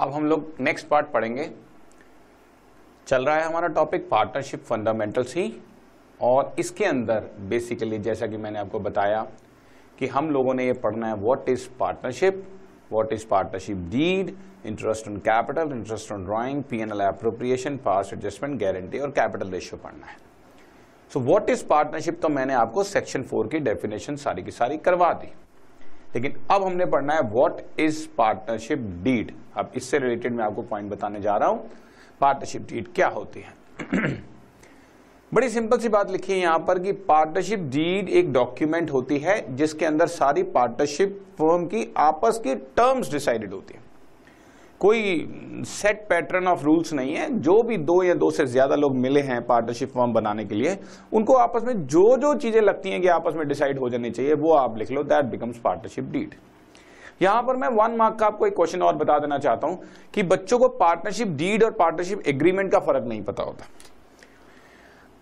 अब हम लोग नेक्स्ट पार्ट पढ़ेंगे। चल रहा है हमारा टॉपिक पार्टनरशिप फंडामेंटल्स ही। और इसके अंदर बेसिकली जैसा कि मैंने आपको बताया कि हम लोगों ने ये पढ़ना है what is partnership what is partnership deed interest on capital interest on drawing P N L appropriation pass adjustment guarantee और कैपिटल रेशियो पढ़ना है। सो व्हाट इज़ पार्टनरशिप तो मैंने आपको सेक्शन फोर की डेफिनेशन सारी की सारी करवा दी। लेकिन अब हमने पढ़ना है व्हाट इज़ पार्टनरशिप डीड अब इससे रिलेटेड मैं आपको पॉइंट बताने जा रहा हूँ। पार्टनरशिप डीड क्या होती है? बड़ी सिंपल सी बात लिखी है यहाँ पर कि पार्टनरशिप डीड एक डॉक्यूमेंट होती है जिसके अंदर सारी पार्टनरशिप फर्म की आपस की टर्म्स डिसाइडेड होती है। कोई सेट पैटर्न ऑफ़ रूल्स नहीं है। जो भी दो या दो से ज़्यादा लोग मिले हैं पार्टनरशिप फॉर्म बनाने के लिए, उनको आपस में जो जो चीज़ें लगती हैं कि आपस में डिसाइड हो जानी चाहिए, वो आप लिख लो दैट बिकम्स पार्टनरशिप डीड यहाँ पर मैं वन मार्क का आपको एक क्वेश्चन और बता देना चाहता हूँ कि बच्चों को पार्टनरशिप डीड और पार्टनरशिप एग्रीमेंट का फ़र्क नहीं पता होता।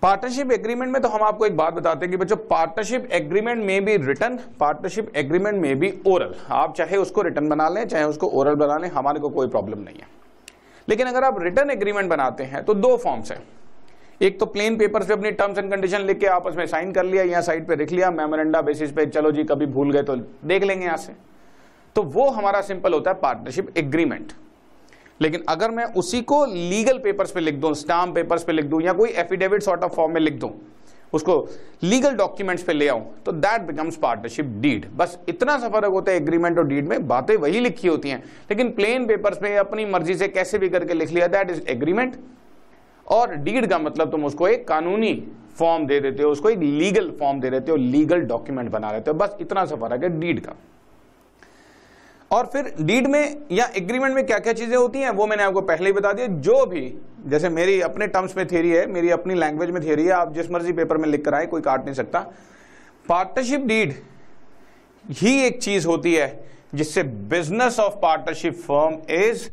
पार्टनरशिप एग्रीमेंट में तो हम आपको एक बात बताते हैं कि बच्चों, पार्टनरशिप एग्रीमेंट में भी रिटर्न, पार्टनरशिप एग्रीमेंट में भी ओरल आप चाहे उसको रिटर्न बना लें, चाहे उसको ओरल बना लें, हमारे को कोई प्रॉब्लम नहीं है। लेकिन अगर आप रिटर्न एग्रीमेंट बनाते हैं तो दो फॉर्म्स हैं। एक तो प्लेन पेपर पे अपनी टर्म्स एंड कंडीशन लिख के आपस में साइन कर लिया या साइड पे लिख लिया मेमोरेंडा बेसिस पे, चलो जी, कभी भूल गए तो देख लेंगे यहाँ से। तो वो हमारा सिंपल होता है पार्टनरशिप एग्रीमेंट। लेकिन अगर मैं उसी को लीगल पेपर्स पे लिख दूँ स्टाम्प पेपर्स पे लिख दूँ, या कोई एफिडेविट सॉर्ट ऑफ़ फॉर्म में लिख दूँ, उसको लीगल डॉक्यूमेंट्स पे ले आऊँ तो दैट बिकम्स पार्टनरशिप डीड बस इतना सा फ़र्क होता है एग्रीमेंट और डीड में, बातें वही लिखी होती हैं। लेकिन प्लेन पेपर्स में अपनी मर्ज़ी से कैसे भी करके लिख लिया दैट इज़ एग्रीमेंट और डीड का मतलब तुम उसको एक कानूनी फॉर्म दे देते हो, उसको एक लीगल फॉर्म दे देते हो लीगल डॉक्यूमेंट बना लेते हो। बस इतना सा फ़र्क है डीड का। और फिर डीड में या एग्रीमेंट में क्या क्या चीज़ें होती हैं, वो मैंने आपको पहले ही बता दिया। जो भी, जैसे मेरी अपने टर्म्स में थियरी है, मेरी अपनी लैंग्वेज में थियरी है, आप जिस मर्ज़ी पेपर में लिख कर आए, कोई काट नहीं सकता। पार्टनरशिप डीड ही एक चीज़ होती है, जिससे business of partnership firm is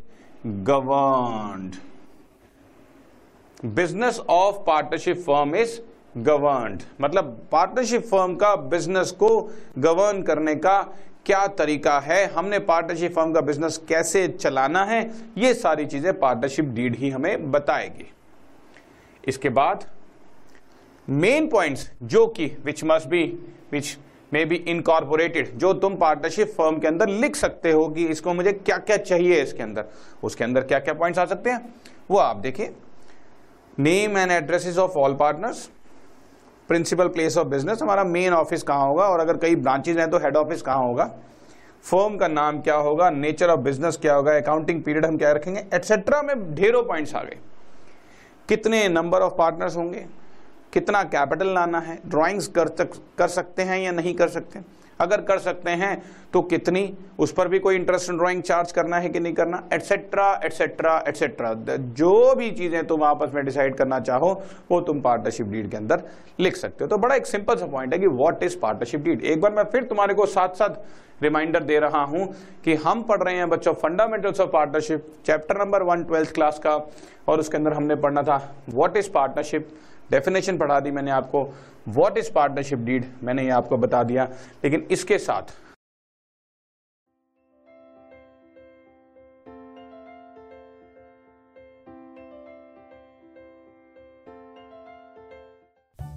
governed business of partnership firm is governed मतलब पार्टनरशिप फर्म का बिज़नेस को गवर्न करने का क्या तरीका है? हमने पार्टनरशिप फर्म का बिज़नेस कैसे चलाना है? ये सारी चीज़ें पार्टनरशिप डीड ही हमें बताएगी। इसके बाद मेन पॉइंट्स जो कि which must be which may be incorporated जो तुम पार्टनरशिप फर्म के अंदर लिख सकते हो कि इसको मुझे क्या क्या चाहिए इसके अंदर? उसके अंदर क्या क्या पॉइंट्स आ सकते हैं? वो आप देखिए। Name and addresses of all partners principal place of business हमारा मेन ऑफ़िस कहाँ होगा? और अगर कई ब्रांचेज हैं तो हेड ऑफ़िस कहाँ होगा? फर्म का नाम क्या होगा? नेचर ऑफ़ बिज़नेस क्या होगा? अकाउंटिंग पीरियड हम क्या रखेंगे? एटसेट्रा में ढेरों पॉइंट्स आ गए। कितने नंबर ऑफ़ पार्टनर्स होंगे? कितना कैपिटल लाना है? ड्राइंग्स कर कर सकते हैं या नहीं कर सकते? अगर कर सकते हैं तो कितनी? उस पर भी कोई इंटरेस्ट ड्राइंग चार्ज करना है कि नहीं करना? एटसेट्रा एटसेट्रा एटसेट्रा जो भी चीज़ें तुम आपस में डिसाइड करना चाहो, वो तुम पार्टनरशिप डीड के अंदर लिख सकते हो। तो बड़ा एक सिंपल सा पॉइंट है कि व्हाट इज़ पार्टनरशिप डीड एक बार मैं फिर तुम्हारे को साथ साथ रिमाइंडर दे रहा हूँ कि हम पढ़ रहे हैं बच्चों fundamentals of partnership chapter number one twelfth class का, और उसके अंदर हमने पढ़ना था व्हाट इज़ पार्टनरशिप डेफिनेशन पढ़ा दी मैंने आपको व्हाट इज़ पार्टनरशिप डीड मैंने ये आपको बता दिया, लेकिन इसके साथ